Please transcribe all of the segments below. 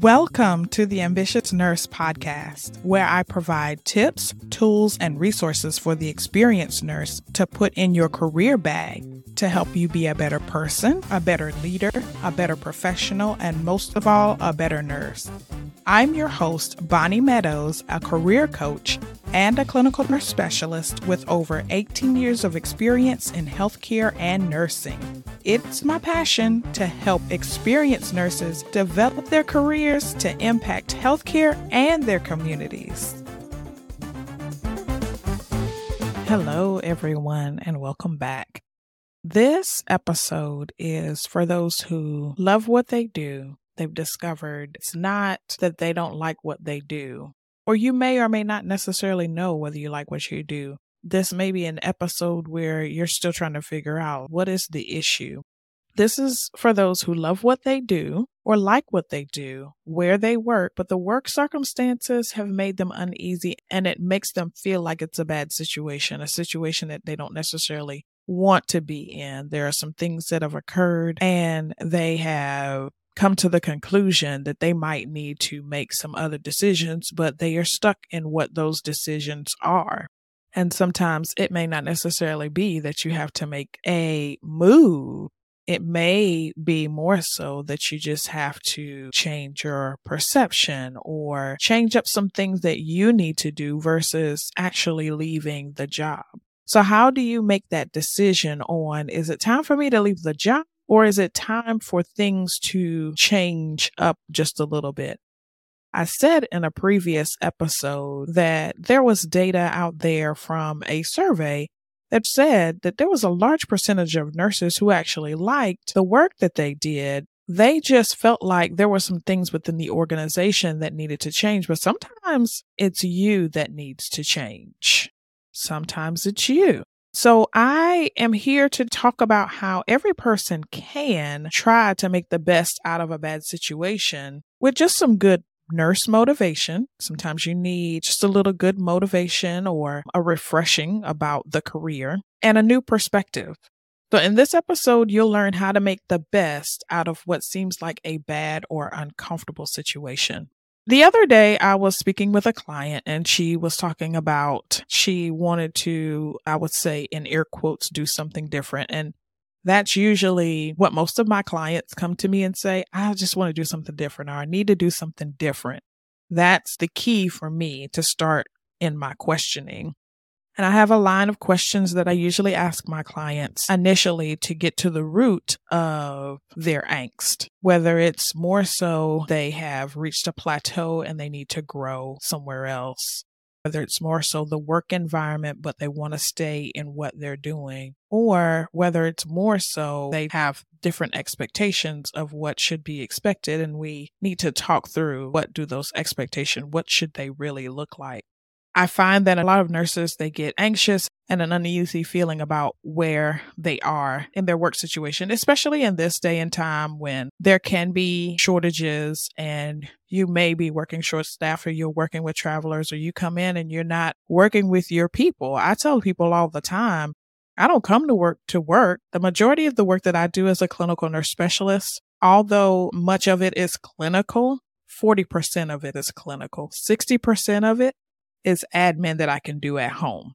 Welcome to the Ambitious Nurse Podcast, where I provide tips, tools, and resources for the experienced nurse to put in your career bag to help you be a better person, a better leader, a better professional, and most of all, a better nurse. I'm your host, Bonnie Meadows, a career coach and a clinical nurse specialist with over 18 years of experience in healthcare and nursing. It's my passion to help experienced nurses develop their careers to impact healthcare and their communities. Hello, everyone, and welcome back. This episode is for those who love what they do they've discovered it's not that they don't like what they do, or you may or may not necessarily know whether you like what you do. This may be an episode where you're still trying to figure out what is the issue. This is for those who love what they do or like what they do, where they work, but the work circumstances have made them uneasy and it makes them feel like it's a bad situation, a situation that they don't necessarily want to be in. There are some things that have occurred and they have come to the conclusion that they might need to make some other decisions, but they are stuck in what those decisions are. And sometimes it may not necessarily be that you have to make a move. It may be more so that you just have to change your perception or change up some things that you need to do versus actually leaving the job. So how do you make that decision on, is it time for me to leave the job or is it time for things to change up just a little bit? I said in a previous episode that there was data out there from a survey that said that there was a large percentage of nurses who actually liked the work that they did. They just felt like there were some things within the organization that needed to change, but sometimes it's you that needs to change. Sometimes it's you. So I am here to talk about how every person can try to make the best out of a bad situation with just some good nurse motivation. Sometimes you need just a little good motivation or a refreshing about the career and a new perspective. So in this episode, you'll learn how to make the best out of what seems like a bad or uncomfortable situation. The other day, I was speaking with a client and she was talking about she wanted to, I would say, in air quotes, do something different. And that's usually what most of my clients come to me and say, I just want to do something different or I need to do something different. That's the key for me to start in my questioning. And I have a line of questions that I usually ask my clients initially to get to the root of their angst, whether it's more so they have reached a plateau and they need to grow somewhere else, whether it's more so the work environment, but they want to stay in what they're doing, or whether it's more so they have different expectations of what should be expected. And we need to talk through what do those expectations, what should they really look like? I find that a lot of nurses, they get anxious and an uneasy feeling about where they are in their work situation, especially in this day and time when there can be shortages and you may be working short staff or you're working with travelers or you come in and you're not working with your people. I tell people all the time, I don't come to work to work. The majority of the work that I do as a clinical nurse specialist, although much of it is clinical, 40% of it is clinical. 60% of it is admin that I can do at home.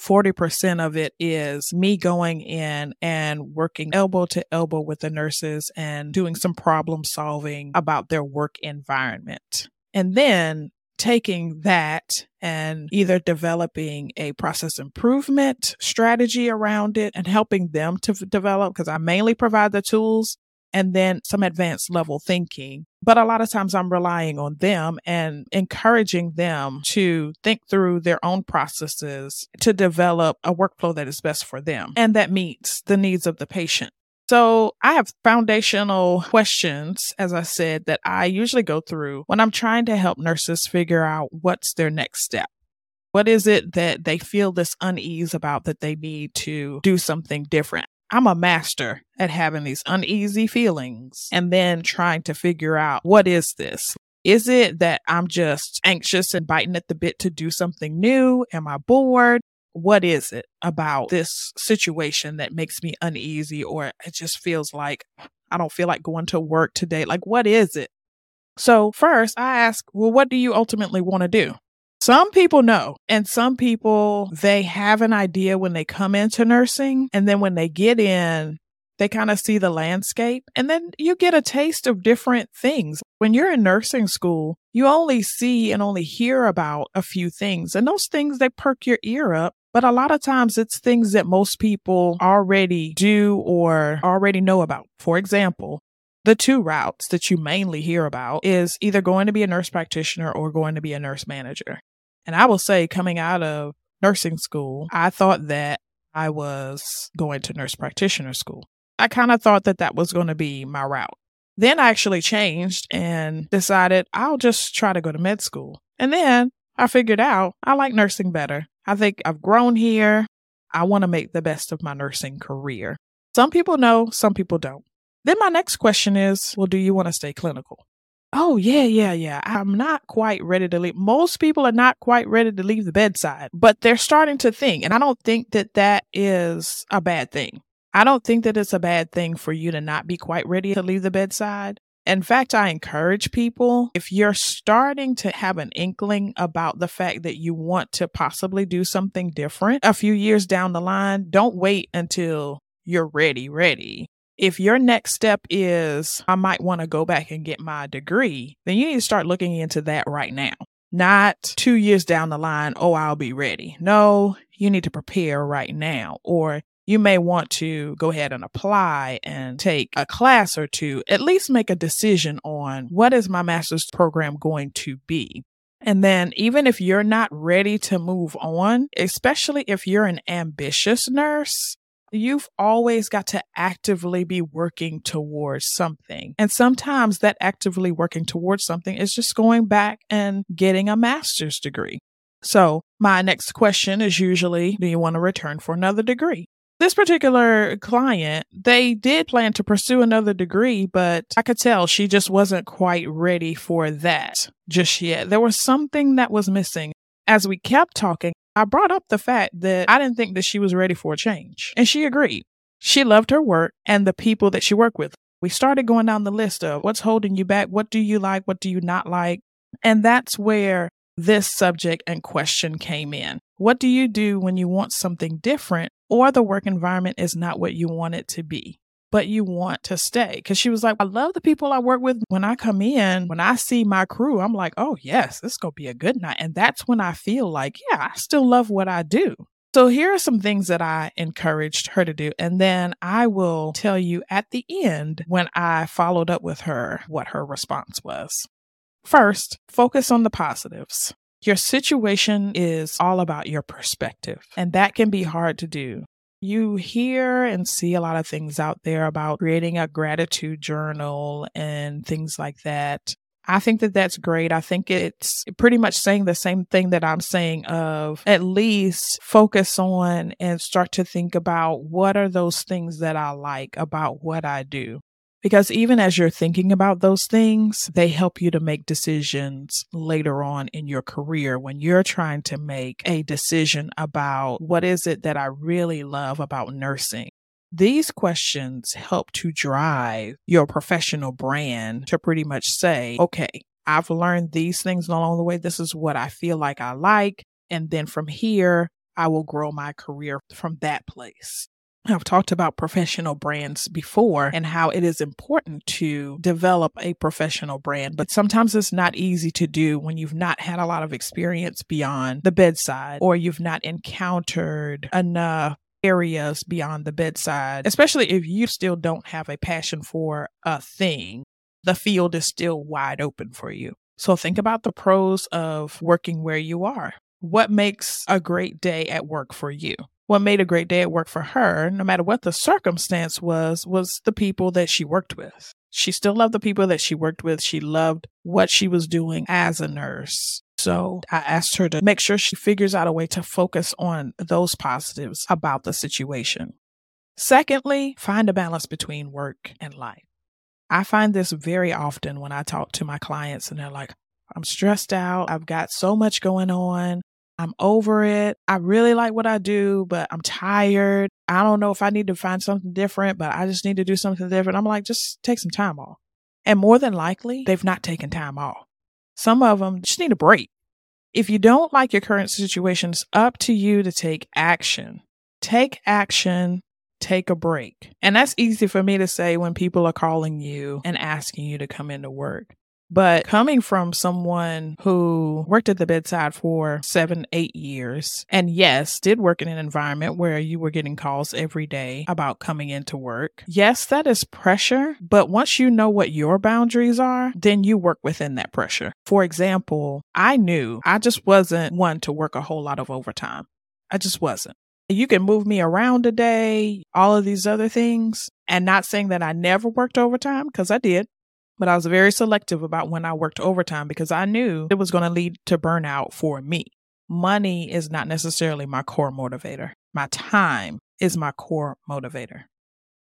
40% of it is me going in and working elbow to elbow with the nurses and doing some problem solving about their work environment. And then taking that and either developing a process improvement strategy around it and helping them to develop because I mainly provide the tools and then some advanced level thinking. But a lot of times I'm relying on them and encouraging them to think through their own processes to develop a workflow that is best for them and that meets the needs of the patient. So I have foundational questions, as I said, that I usually go through when I'm trying to help nurses figure out what's their next step. What is it that they feel this unease about that they need to do something different? I'm a master at having these uneasy feelings and then trying to figure out what is this? Is it that I'm just anxious and biting at the bit to do something new? Am I bored? what is it about this situation that makes me uneasy or it just feels like I don't feel like going to work today? Like, what is it? So, first, I ask, well, what do you ultimately want to do? Some people know, and some people, they have an idea when they come into nursing. And then when they get in, they kind of see the landscape. And then you get a taste of different things. When you're in nursing school, you only see and only hear about a few things. And those things, they perk your ear up. But a lot of times it's things that most people already do or already know about. For example, the two routes that you mainly hear about is either going to be a nurse practitioner or going to be a nurse manager. And I will say, coming out of nursing school, I thought that I was going to nurse practitioner school. I kind of thought that that was going to be my route. Then I actually changed and decided I'll just try to go to med school. And then I figured out I like nursing better. I think I've grown here. I want to make the best of my nursing career. Some people know, some people don't. Then my next question is, well, do you want to stay clinical? Oh, yeah, yeah, yeah. I'm not quite ready to leave. Most people are not quite ready to leave the bedside, but they're starting to think. And I don't think that that is a bad thing. I don't think that it's a bad thing for you to not be quite ready to leave the bedside. In fact, I encourage people if you're starting to have an inkling about the fact that you want to possibly do something different a few years down the line, don't wait until you're ready, ready. If your next step is, I might want to go back and get my degree, then you need to start looking into that right now. Not two years down the line, oh, I'll be ready. No, you need to prepare right now. Or you may want to go ahead and apply and take a class or two, at least make a decision on what is my master's program going to be. And then even if you're not ready to move on, especially if you're an ambitious nurse, you've always got to actively be working towards something. And sometimes that actively working towards something is just going back and getting a master's degree. So my next question is usually, do you want to return for another degree? This particular client, they did plan to pursue another degree, but I could tell she just wasn't quite ready for that just yet. There was something that was missing. As we kept talking, I brought up the fact that I didn't think that she was ready for a change, and she agreed. She loved her work and the people that she worked with. We started going down the list of what's holding you back, what do you like, what do you not like. And that's where this subject and question came in. What do you do when you want something different or the work environment is not what you want it to be? But you want to stay. Because she was like, I love the people I work with. When I come in, when I see my crew, I'm like, oh, yes, this is going to be a good night. And that's when I feel like, yeah, I still love what I do. So here are some things that I encouraged her to do. And then I will tell you at the end when I followed up with her what her response was. First, focus on the positives. Your situation is all about your perspective, and that can be hard to do. You hear and see a lot of things out there about creating a gratitude journal and things like that. I think that that's great. I think it's pretty much saying the same thing that I'm saying of at least focus on and start to think about what are those things that I like about what I do. Because even as you're thinking about those things, they help you to make decisions later on in your career when you're trying to make a decision about what is it that I really love about nursing. These questions help to drive your professional brand to pretty much say, okay, I've learned these things along the way. This is what I feel like I like. And then from here, I will grow my career from that place. I've talked about professional brands before and how it is important to develop a professional brand, but sometimes it's not easy to do when you've not had a lot of experience beyond the bedside or you've not encountered enough areas beyond the bedside, especially if you still don't have a passion for a thing. The field is still wide open for you. So think about the pros of working where you are. What makes a great day at work for you? What made a great day at work for her, no matter what the circumstance was, was the people that she worked with. She still loved the people that she worked with. She loved what she was doing as a nurse. So I asked her to make sure she figures out a way to focus on those positives about the situation. Secondly, find a balance between work and life. I find this very often when I talk to my clients and they're like, I'm stressed out. I've got so much going on. I'm over it. I really like what I do, but I'm tired. I don't know if I need to find something different, but I just need to do something different. I'm like, just take some time off. And more than likely, they've not taken time off. Some of them just need a break. If you don't like your current situation, it's up to you to take action. Take action, take a break. And that's easy for me to say when people are calling you and asking you to come into work. But coming from someone who worked at the bedside for seven, eight years, and yes, did work in an environment where you were getting calls every day about coming into work. Yes, that is pressure. But once you know what your boundaries are, then you work within that pressure. For example, I knew I just wasn't one to work a whole lot of overtime. I just wasn't. You can move me around a day, all of these other things, and not saying that I never worked overtime because I did but I was very selective about when I worked overtime because I knew it was going to lead to burnout for me. Money is not necessarily my core motivator. My time is my core motivator.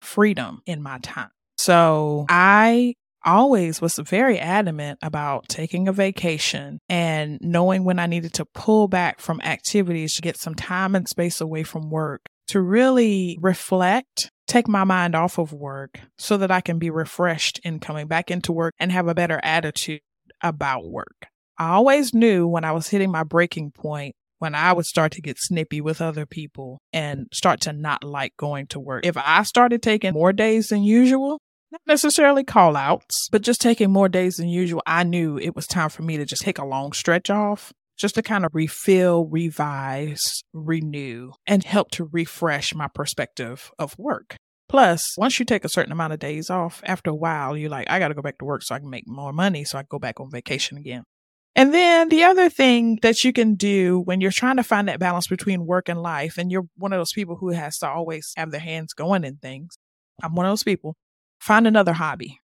Freedom in my time. So I always was very adamant about taking a vacation and knowing when I needed to pull back from activities to get some time and space away from work to really reflect take my mind off of work so that I can be refreshed in coming back into work and have a better attitude about work. I always knew when I was hitting my breaking point when I would start to get snippy with other people and start to not like going to work. If I started taking more days than usual, not necessarily call outs, but just taking more days than usual, I knew it was time for me to just take a long stretch off just to kind of refill, revise, renew, and help to refresh my perspective of work. Plus, once you take a certain amount of days off, after a while, you're like, I got to go back to work so I can make more money so I go back on vacation again. And then the other thing that you can do when you're trying to find that balance between work and life, and you're one of those people who has to always have their hands going in things. I'm one of those people. Find another hobby.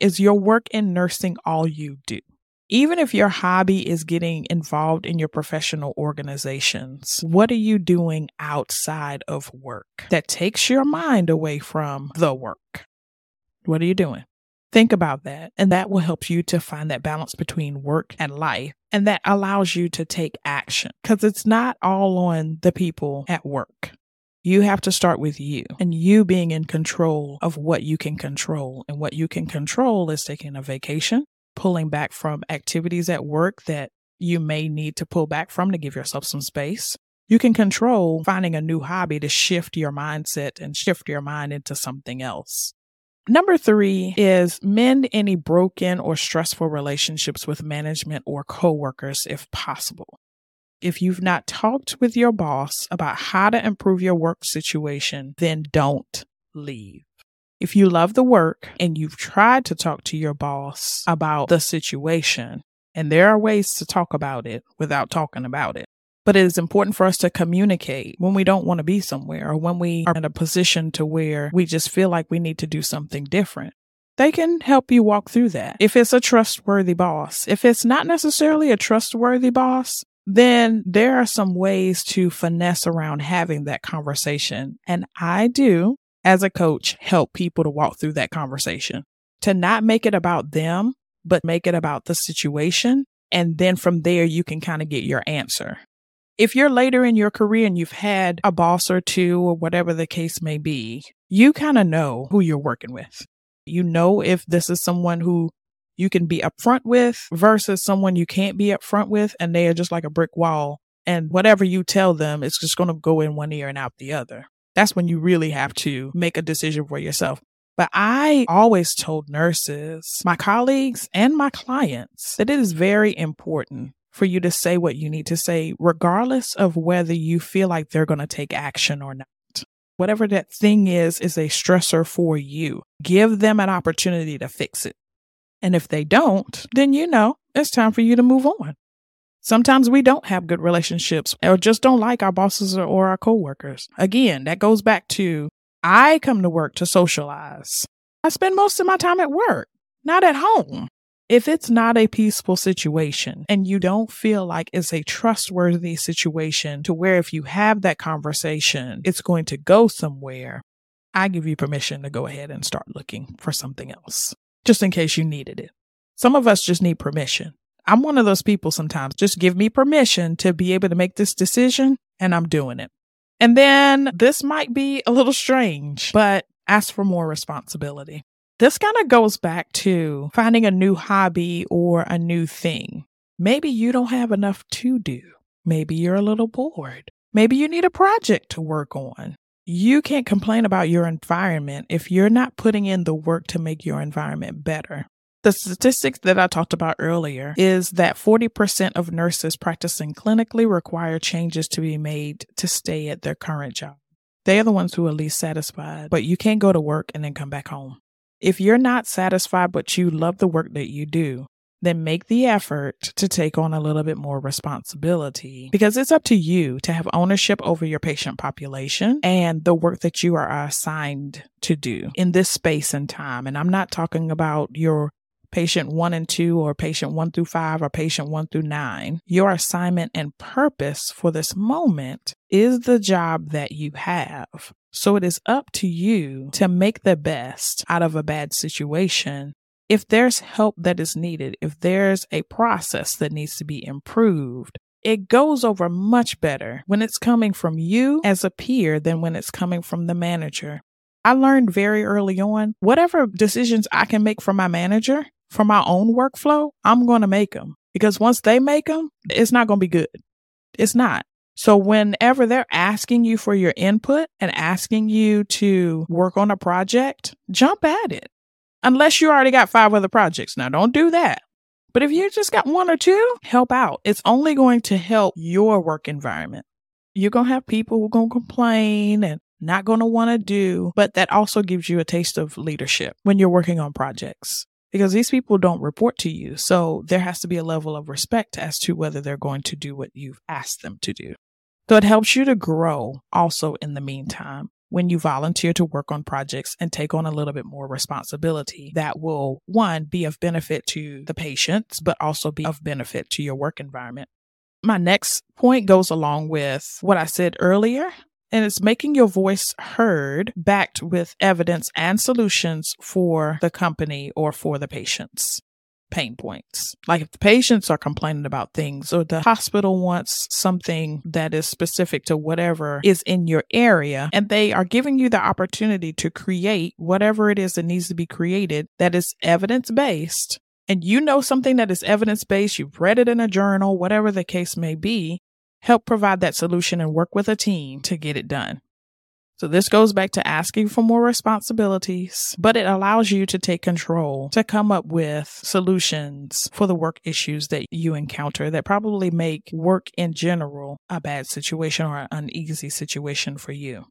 Is your work in nursing all you do? Even if your hobby is getting involved in your professional organizations, what are you doing outside of work that takes your mind away from the work? What are you doing? Think about that. And that will help you to find that balance between work and life. And that allows you to take action because it's not all on the people at work. You have to start with you and you being in control of what you can control. And what you can control is taking a vacation, pulling back from activities at work that you may need to pull back from to give yourself some space. You can control finding a new hobby to shift your mindset and shift your mind into something else. Number three is mend any broken or stressful relationships with management or coworkers if possible. If you've not talked with your boss about how to improve your work situation, then don't leave. If you love the work and you've tried to talk to your boss about the situation, and there are ways to talk about it without talking about it. But it is important for us to communicate when we don't want to be somewhere or when we are in a position to where we just feel like we need to do something different. They can help you walk through that. If it's a trustworthy boss, if it's not necessarily a trustworthy boss, then there are some ways to finesse around having that conversation. And I do as a coach, help people to walk through that conversation, to not make it about them, but make it about the situation. And then from there, you can kind of get your answer. If you're later in your career and you've had a boss or two or whatever the case may be, you kind of know who you're working with. You know if this is someone who you can be upfront with versus someone you can't be upfront with and they are just like a brick wall. And whatever you tell them, it's just going to go in one ear and out the other. That's when you really have to make a decision for yourself. But I always told nurses, my colleagues, and my clients that it is very important for you to say what you need to say, regardless of whether you feel like they're going to take action or not. Whatever that thing is, is a stressor for you. Give them an opportunity to fix it. And if they don't, then you know it's time for you to move on. Sometimes we don't have good relationships or just don't like our bosses or our coworkers. Again, that goes back to I come to work to socialize. I spend most of my time at work, not at home. If it's not a peaceful situation and you don't feel like it's a trustworthy situation to where if you have that conversation, it's going to go somewhere, I give you permission to go ahead and start looking for something else, just in case you needed it. Some of us just need permission. I'm one of those people sometimes. Just give me permission to be able to make this decision, and I'm doing it. And then this might be a little strange, but ask for more responsibility. This kind of goes back to finding a new hobby or a new thing. Maybe you don't have enough to do. Maybe you're a little bored. Maybe you need a project to work on. You can't complain about your environment if you're not putting in the work to make your environment better. The statistics that I talked about earlier is that 40% of nurses practicing clinically require changes to be made to stay at their current job. They are the ones who are least satisfied, but you can't go to work and then come back home. If you're not satisfied, but you love the work that you do, then make the effort to take on a little bit more responsibility because it's up to you to have ownership over your patient population and the work that you are assigned to do in this space and time. And I'm not talking about your patient one and two, or patient one through five, or patient one through nine. Your assignment and purpose for this moment is the job that you have. So it is up to you to make the best out of a bad situation. If there's help that is needed, if there's a process that needs to be improved, it goes over much better when it's coming from you as a peer than when it's coming from the manager. I learned very early on whatever decisions I can make for my manager, for my own workflow, I'm going to make them because once they make them, it's not going to be good. It's not. So whenever they're asking you for your input and asking you to work on a project, jump at it. Unless you already got five other projects. Now don't do that. But if you just got one or two, help out. It's only going to help your work environment. You're going to have people who are going to complain and not going to want to do, but that also gives you a taste of leadership when you're working on projects because these people don't report to you. So there has to be a level of respect as to whether they're going to do what you've asked them to do. So it helps you to grow also in the meantime when you volunteer to work on projects and take on a little bit more responsibility that will, one, be of benefit to the patients, but also be of benefit to your work environment. My next point goes along with what I said earlier and it's making your voice heard backed with evidence and solutions for the company or for the patients pain points. Like if the patients are complaining about things or the hospital wants something that is specific to whatever is in your area and they are giving you the opportunity to create whatever it is that needs to be created that is evidence based and you know something that is evidence based, you've read it in a journal, whatever the case may be, help provide that solution and work with a team to get it done. So this goes back to asking for more responsibilities, but it allows you to take control to come up with solutions for the work issues that you encounter that probably make work in general a bad situation or an uneasy situation for you.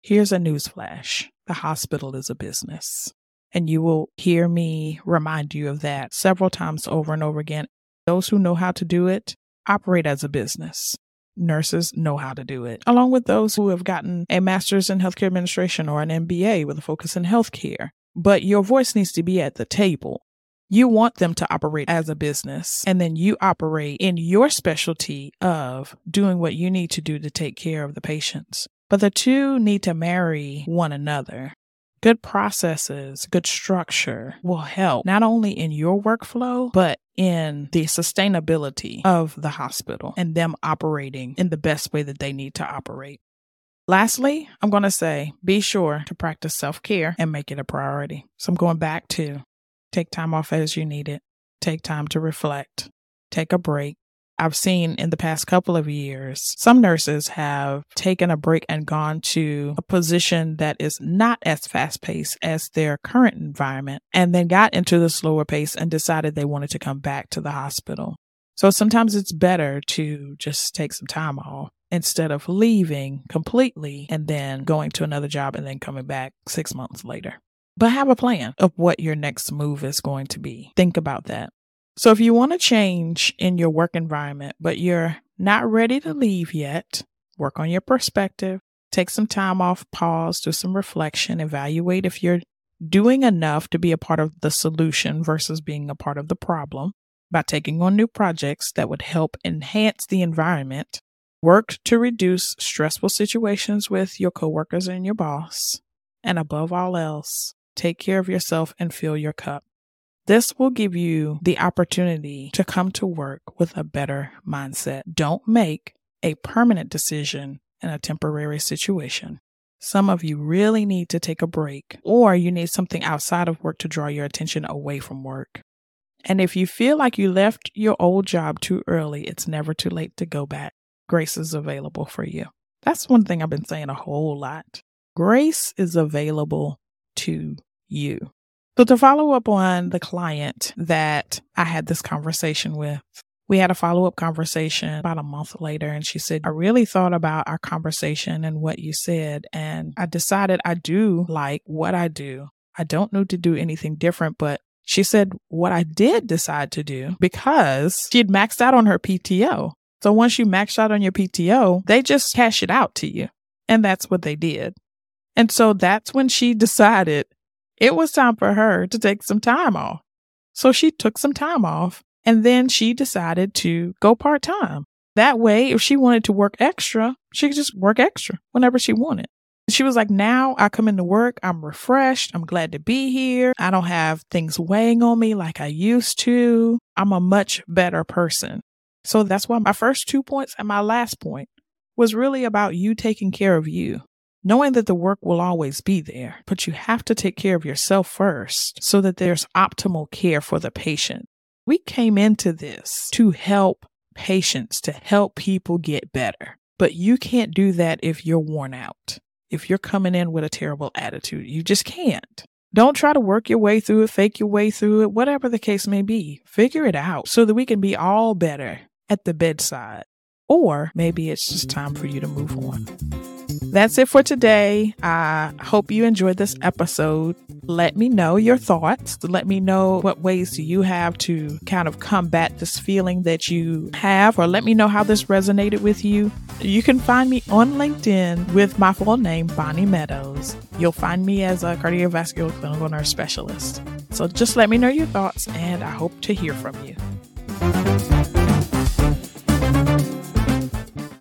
Here's a newsflash. The hospital is a business. And you will hear me remind you of that several times over and over again. Those who know how to do it operate as a business nurses know how to do it, along with those who have gotten a master's in healthcare administration or an MBA with a focus in healthcare. But your voice needs to be at the table. You want them to operate as a business, and then you operate in your specialty of doing what you need to do to take care of the patients. But the two need to marry one another. Good processes, good structure will help not only in your workflow, but in the sustainability of the hospital and them operating in the best way that they need to operate. Lastly, I'm going to say be sure to practice self care and make it a priority. So I'm going back to take time off as you need it, take time to reflect, take a break, I've seen in the past couple of years, some nurses have taken a break and gone to a position that is not as fast paced as their current environment and then got into the slower pace and decided they wanted to come back to the hospital. So sometimes it's better to just take some time off instead of leaving completely and then going to another job and then coming back six months later. But have a plan of what your next move is going to be. Think about that. So if you want to change in your work environment, but you're not ready to leave yet, work on your perspective, take some time off, pause, do some reflection, evaluate if you're doing enough to be a part of the solution versus being a part of the problem by taking on new projects that would help enhance the environment. Work to reduce stressful situations with your coworkers and your boss. And above all else, take care of yourself and fill your cup. This will give you the opportunity to come to work with a better mindset. Don't make a permanent decision in a temporary situation. Some of you really need to take a break, or you need something outside of work to draw your attention away from work. And if you feel like you left your old job too early, it's never too late to go back. Grace is available for you. That's one thing I've been saying a whole lot. Grace is available to you. So, to follow up on the client that I had this conversation with, we had a follow up conversation about a month later, and she said, I really thought about our conversation and what you said, and I decided I do like what I do. I don't need to do anything different, but she said, What I did decide to do because she had maxed out on her PTO. So once you max out on your PTO, they just cash it out to you. And that's what they did. And so that's when she decided it was time for her to take some time off. So she took some time off and then she decided to go part time. That way, if she wanted to work extra, she could just work extra whenever she wanted. She was like, now I come into work, I'm refreshed. I'm glad to be here. I don't have things weighing on me like I used to. I'm a much better person. So that's why my first two points and my last point was really about you taking care of you, knowing that the work will always be there, but you have to take care of yourself first so that there's optimal care for the patient. We came into this to help patients, to help people get better, but you can't do that if you're worn out if you're coming in with a terrible attitude. You just can't. Don't try to work your way through it, fake your way through it, whatever the case may be. Figure it out so that we can be all better at the bedside. Or maybe it's just time for you to move on. That's it for today. I hope you enjoyed this episode. Let me know your thoughts. Let me know what ways do you have to kind of combat this feeling that you have, or let me know how this resonated with you. You can find me on LinkedIn with my full name, Bonnie Meadows. You'll find me as a cardiovascular clinical nurse specialist. So just let me know your thoughts, and I hope to hear from you.